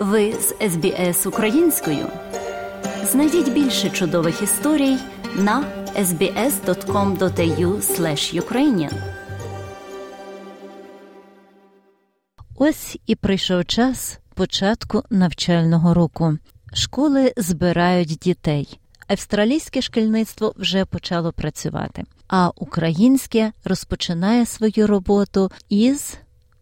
Ви з СБС українською. Знайдіть більше чудових історій на sbs.com.au ukrainian Ось і прийшов час початку навчального року. Школи збирають дітей. Австралійське шкільництво вже почало працювати, а українське розпочинає свою роботу із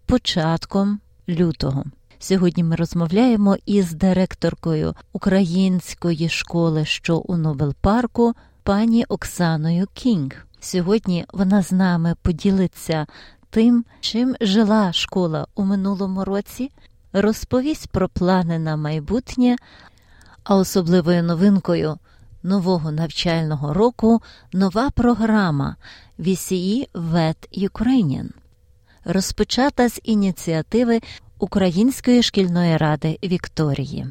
початком лютого. Сьогодні ми розмовляємо із директоркою української школи, що у Нобел парку, пані Оксаною Кінг. Сьогодні вона з нами поділиться тим, чим жила школа у минулому році, розповість про плани на майбутнє, а особливою новинкою нового навчального року нова програма VCE VET Ukrainian, розпочата з ініціативи Української шкільної ради Вікторії.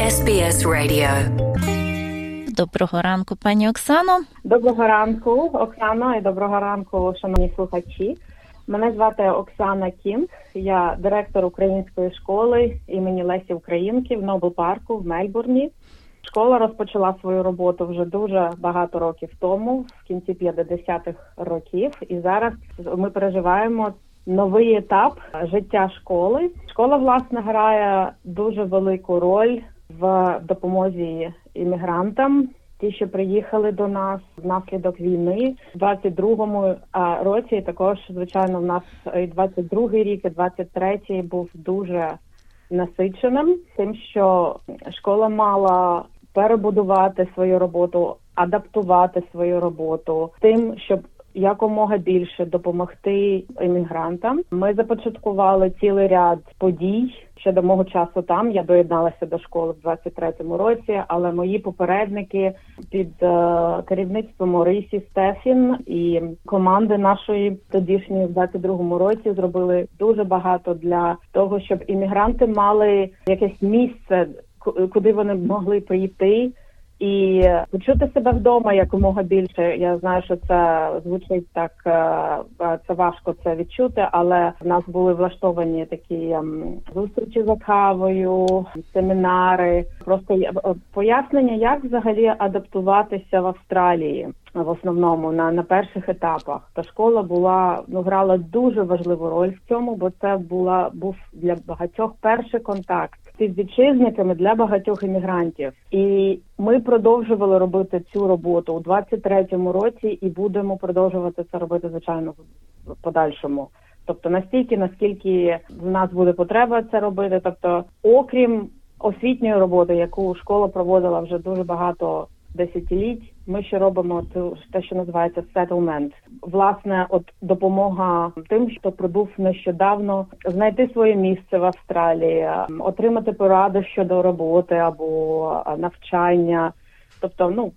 SBS Radio. Доброго ранку, пані Оксано. Доброго ранку, Оксано, і доброго ранку, шановні слухачі. Мене звати Оксана Кінг, я директор української школи імені Лесі Українки в Нобл парку в Мельбурні. Школа розпочала свою роботу вже дуже багато років тому, в кінці 50-х років, і зараз ми переживаємо новий етап життя школи. Школа власне грає дуже велику роль в допомозі іммігрантам. Ті, що приїхали до нас внаслідок війни, в 22-му році також звичайно в нас і 22-й рік, і 23-й був дуже насиченим, тим, що школа мала перебудувати свою роботу, адаптувати свою роботу, тим, щоб якомога більше допомогти іммігрантам. Ми започаткували цілий ряд подій. Ще до мого часу там я доєдналася до школи в 23-му році, але мої попередники під е, керівництвом Орисі Стефін і команди нашої тодішньої в 22-му році зробили дуже багато для того, щоб іммігранти мали якесь місце, куди вони могли прийти і почути себе вдома якомога більше. Я знаю, що це звучить так, е, е, це важко це відчути, але в нас були влаштовані такі ем, зустрічі за кавою, семінари, просто е, пояснення, як взагалі адаптуватися в Австралії. В основному на на перших етапах та школа була ну грала дуже важливу роль в цьому, бо це була був для багатьох перший контакт співвітчизниками для багатьох іммігрантів, і ми продовжували робити цю роботу у 23-му році, і будемо продовжувати це робити звичайно в подальшому. Тобто настільки, наскільки в нас буде потреба це робити, тобто, окрім освітньої роботи, яку школа проводила вже дуже багато десятиліть. Ми ще робимо те, що називається settlement. Власне, от допомога тим, хто прибув нещодавно, знайти своє місце в Австралії, отримати поради щодо роботи або навчання. Тобто, ну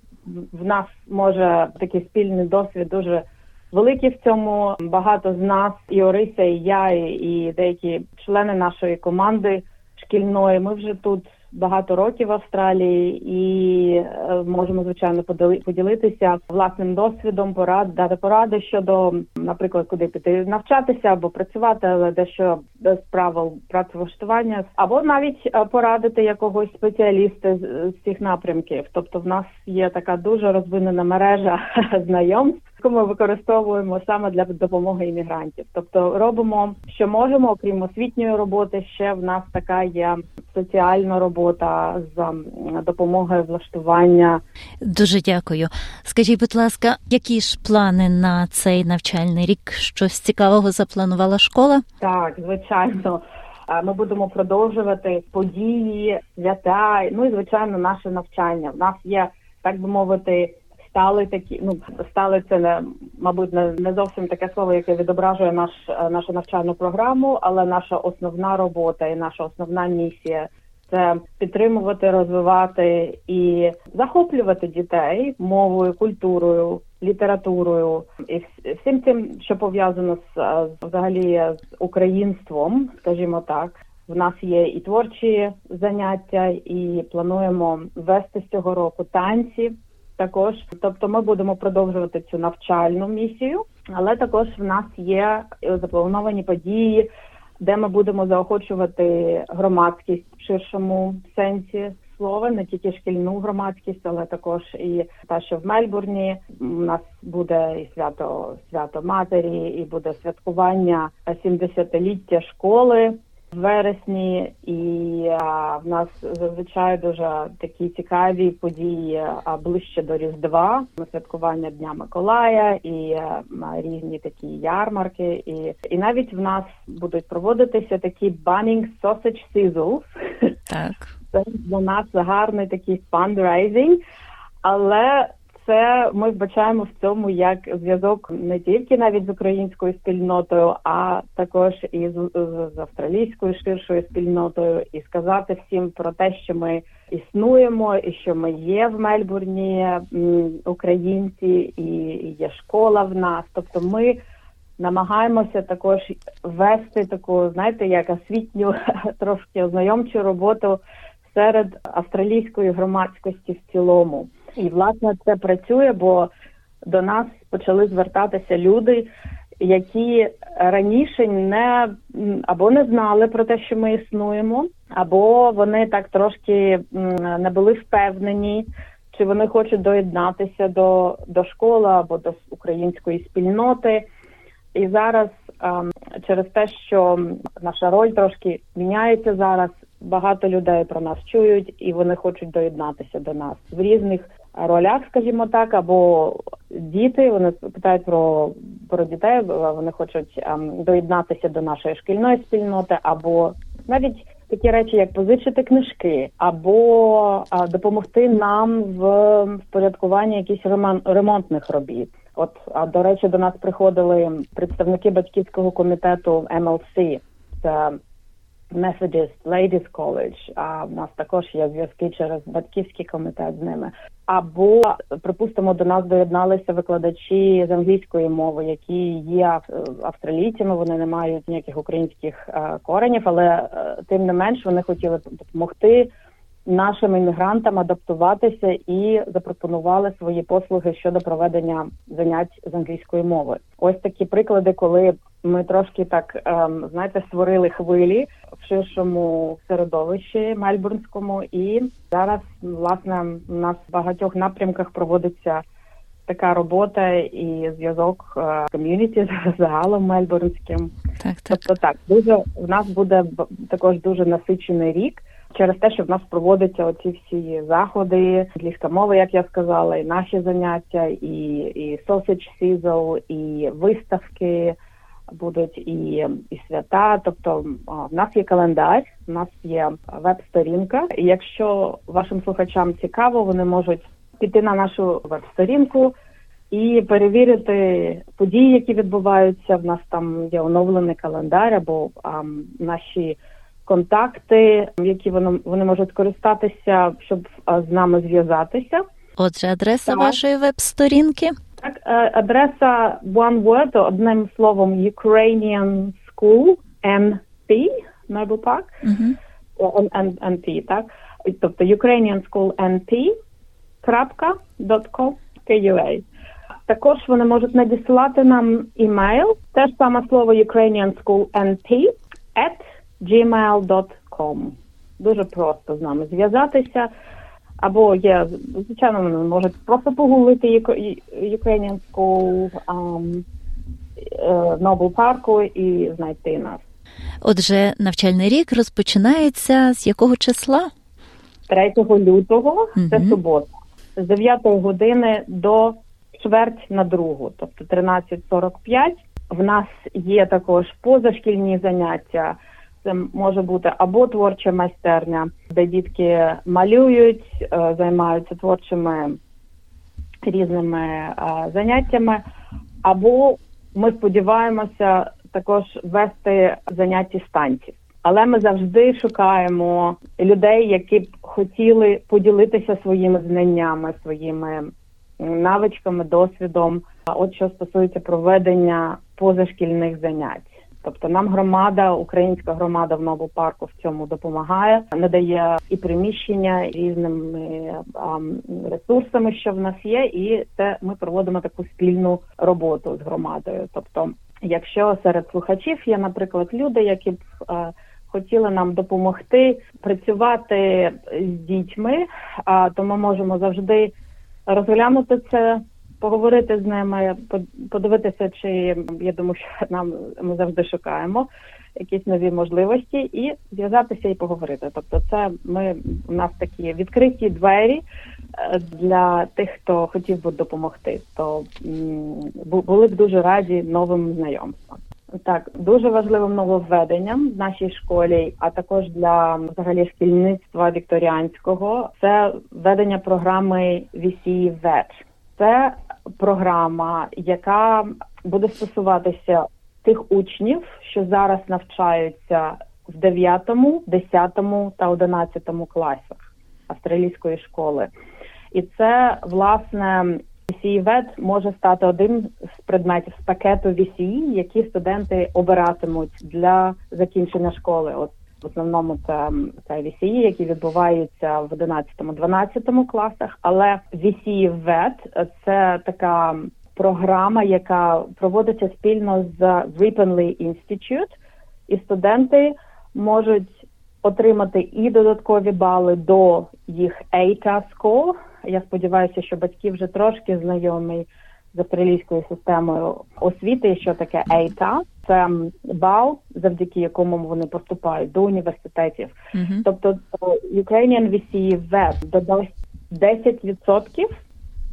в нас може такий спільний досвід дуже великий в цьому. Багато з нас, і Орися, і я, і деякі члени нашої команди шкільної. Ми вже тут багато років в Австралії і е, можемо звичайно поділитися власним досвідом, порад дати поради щодо, наприклад, куди піти навчатися або працювати, але дещо без правил працевлаштування, або навіть е, порадити якогось спеціаліста з цих напрямків. Тобто, в нас є така дуже розвинена мережа знайомств ми використовуємо саме для допомоги іммігрантів. Тобто робимо, що можемо, окрім освітньої роботи. Ще в нас така є соціальна робота з допомогою влаштування. Дуже дякую. Скажіть, будь ласка, які ж плани на цей навчальний рік? Щось цікавого запланувала школа? Так, звичайно. Ми будемо продовжувати події, свята, ну і звичайно, наше навчання. В нас є так би мовити стали такі. Ну стали це не мабуть не, не зовсім таке слово, яке відображує наш е, нашу навчальну програму, але наша основна робота і наша основна місія. Це підтримувати, розвивати і захоплювати дітей мовою, культурою, літературою і всім тим, що пов'язано з е, взагалі з українством, скажімо так. В нас є і творчі заняття, і плануємо вести з цього року танці також. Тобто, ми будемо продовжувати цю навчальну місію, але також в нас є заплановані події. де ми будемо заохочувати громадськість в ширшому сенсі слова, не тільки шкільну громадськість, але також і та, що в Мельбурні у нас буде і свято свято матері, і буде святкування 70-ліття школи в вересні, і а, в нас зазвичай дуже такі цікаві події а, ближче до Різдва, святкування Дня Миколая і а, різні такі ярмарки. І і навіть в нас будуть проводитися такі banning sausage sizzles. Так. Це для нас гарний такий фандрайзинг, але це ми вбачаємо в цьому як зв'язок не тільки навіть з українською спільнотою, а також і з, з австралійською ширшою спільнотою, і сказати всім про те, що ми існуємо, і що ми є в Мельбурні українці, і є школа в нас. Тобто, ми намагаємося також вести таку, знаєте, як освітню трошки ознайомчу роботу серед австралійської громадськості в цілому. І власне це працює, бо до нас почали звертатися люди, які раніше не або не знали про те, що ми існуємо, або вони так трошки не були впевнені, чи вони хочуть доєднатися до, до школи або до української спільноти. І зараз ем, через те, що наша роль трошки міняється зараз, багато людей про нас чують і вони хочуть доєднатися до нас в різних ролях, скажімо так, або діти вони питають про про дітей, вони хочуть ем, доєднатися до нашої шкільної спільноти, або навіть такі речі, як позичити книжки, або а, допомогти нам в впорядкуванні якихось ремонтних робіт. От а до речі, до нас приходили представники батьківського комітету MLC, це Methodist Ladies College, А в нас також є зв'язки через батьківський комітет з ними. Або припустимо, до нас доєдналися викладачі з англійської мови, які є австралійцями. Вони не мають ніяких українських е, коренів, але е, тим не менш вони хотіли допомогти нашим іммігрантам адаптуватися і запропонували свої послуги щодо проведення занять з англійської мови. Ось такі приклади, коли ми трошки так ем, знаєте, створили хвилі ширшому середовищі Мельбурнському, і зараз власне у нас в багатьох напрямках проводиться. Така робота і зв'язок е, ком'юніті загалом мельбурнським. Так, так. Тобто так дуже в нас буде також дуже насичений рік через те, що в нас проводяться оці всі заходи, англійська мова, як я сказала, і наші заняття, і і sausage sizzle, і виставки будуть, і і свята. Тобто в нас є календар, в нас є веб-сторінка. І Якщо вашим слухачам цікаво, вони можуть піти на нашу веб-сторінку. І перевірити події, які відбуваються. В нас там є оновлений календар, або а, наші контакти, які вони вони можуть скористатися, щоб з нами зв'язатися. Отже, адреса так. вашої веб-сторінки? Так, е, адреса One Word, одним словом Ukrainian School NP, Noble Park, uh-huh. NP, так? Тобто Ukrainian School NP крапка. Також вони можуть надіслати нам імейл, те ж саме слово Ukrainian School NP at gmail.com. Дуже просто з нами зв'язатися. Або є, звичайно, вони можуть просто погуглити Ukrainian um, Нобл парку і знайти нас. Отже, навчальний рік розпочинається з якого числа? 3 лютого, угу. це субота, з 9 години до чверть на другу, тобто 13.45. В нас є також позашкільні заняття. Це може бути або творча майстерня, де дітки малюють, е, займаються творчими різними е, заняттями, або ми сподіваємося також вести заняття з. Але ми завжди шукаємо людей, які б хотіли поділитися своїми знаннями, своїми навичками, досвідом. От що стосується проведення позашкільних занять. Тобто нам громада, українська громада в Нобу парку в цьому допомагає, надає і приміщення різними а, ресурсами, що в нас є, і це ми проводимо таку спільну роботу з громадою. Тобто Якщо серед слухачів є, наприклад, люди, які б е, хотіли нам допомогти працювати з дітьми, а то ми можемо завжди розглянути це, поговорити з ними, подивитися, чи я думаю, що нам ми завжди шукаємо якісь нові можливості і зв'язатися і поговорити. Тобто, це ми у нас такі відкриті двері е, для тих, хто хотів би допомогти. То були б дуже раді новим знайомствам. Так, дуже важливим нововведенням в нашій школі, а також для взагалі шкільництва вікторіанського, це введення програми VC VET. Це програма, яка буде стосуватися тих учнів, що зараз навчаються в 9, 10 та 11 класах австралійської школи, і це власне VCE-VET може стати одним з предметів з пакету VCE, які студенти обиратимуть для закінчення школи. От в основному це це VCE, які відбуваються в 11-12 класах. Але VCE-VET – це така програма, яка проводиться спільно з Ripponley Institute, і студенти можуть отримати і додаткові бали до їх ATA Score. Я сподіваюся, що батьки вже трошки знайомі з австралійською системою освіти, що таке ATA. Це бал, завдяки якому вони поступають до університетів. Mm-hmm. Тобто Ukrainian VC Web додасть 10%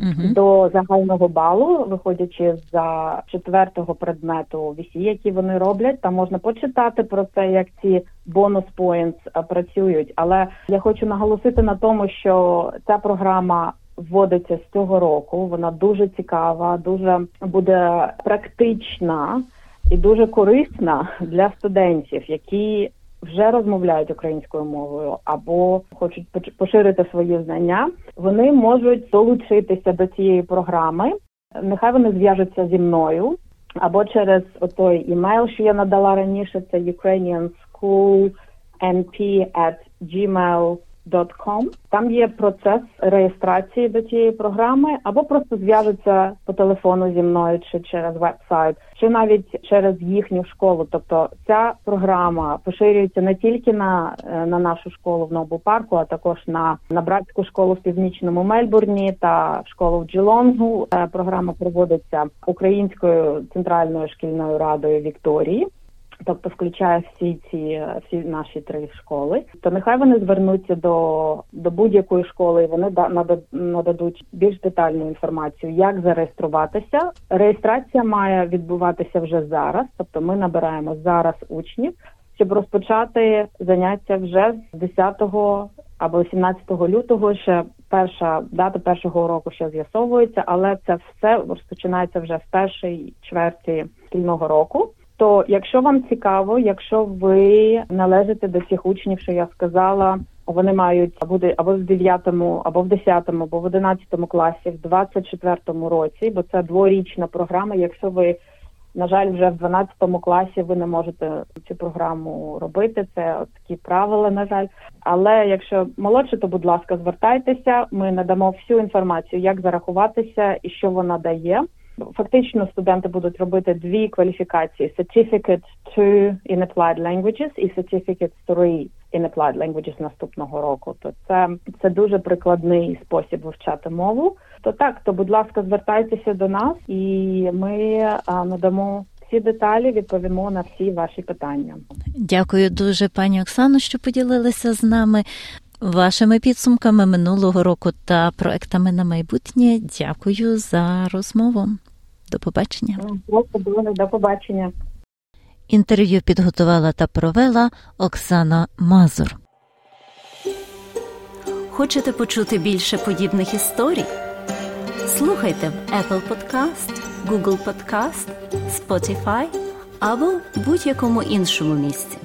uh до загального балу, виходячи за четвертого предмету вісі, які вони роблять. Там можна почитати про це, як ці бонус points працюють. Але я хочу наголосити на тому, що ця програма. Вводиться з цього року, вона дуже цікава, дуже буде практична і дуже корисна для студентів, які вже розмовляють українською мовою або хочуть поширити свої знання, вони можуть долучитися до цієї програми. Нехай вони зв'яжуться зі мною або через отой імейл, що я надала раніше. Це Ukrainian School NP at gmail Com. Там є процес реєстрації до цієї програми, або просто зв'яжуться по телефону зі мною, чи через веб-сайт, чи навіть через їхню школу. Тобто ця програма поширюється не тільки на е, на нашу школу в Нобу парку, а також на на братську школу в північному Мельбурні та школу в Джелонгу. Е, програма проводиться українською центральною шкільною радою Вікторії тобто включає всі ці всі наші три школи, то нехай вони звернуться до до будь-якої школи, і вони нададуть більш детальну інформацію, як зареєструватися. Реєстрація має відбуватися вже зараз, тобто ми набираємо зараз учнів, щоб розпочати заняття вже з 10 або 17 лютого. Ще перша дата першого року ще з'ясовується, але це все розпочинається вже в першій чверті шкільного року. То, якщо вам цікаво, якщо ви належите до цих учнів, що я сказала, вони мають бути або в 9, або в 10, або в 11 класі, в 24 році, бо це дворічна програма. Якщо ви на жаль, вже в 12 класі ви не можете цю програму робити. Це такі правила, на жаль. Але якщо молодше, то будь ласка, звертайтеся. Ми надамо всю інформацію, як зарахуватися і що вона дає. Фактично студенти будуть робити дві кваліфікації: Certificate 2 in Applied Languages і Certificate 3 in Applied Languages наступного року. То це це дуже прикладний спосіб вивчати мову. То так, то будь ласка, звертайтеся до нас, і ми а, надамо всі деталі, відповімо на всі ваші питання. Дякую дуже, пані Оксано, що поділилися з нами. Вашими підсумками минулого року та проектами на майбутнє дякую за розмову. До побачення. До побачення. Інтерв'ю підготувала та провела Оксана Мазур. Хочете почути більше подібних історій? Слухайте в Apple Podcast, Google Podcast, Spotify або будь-якому іншому місці.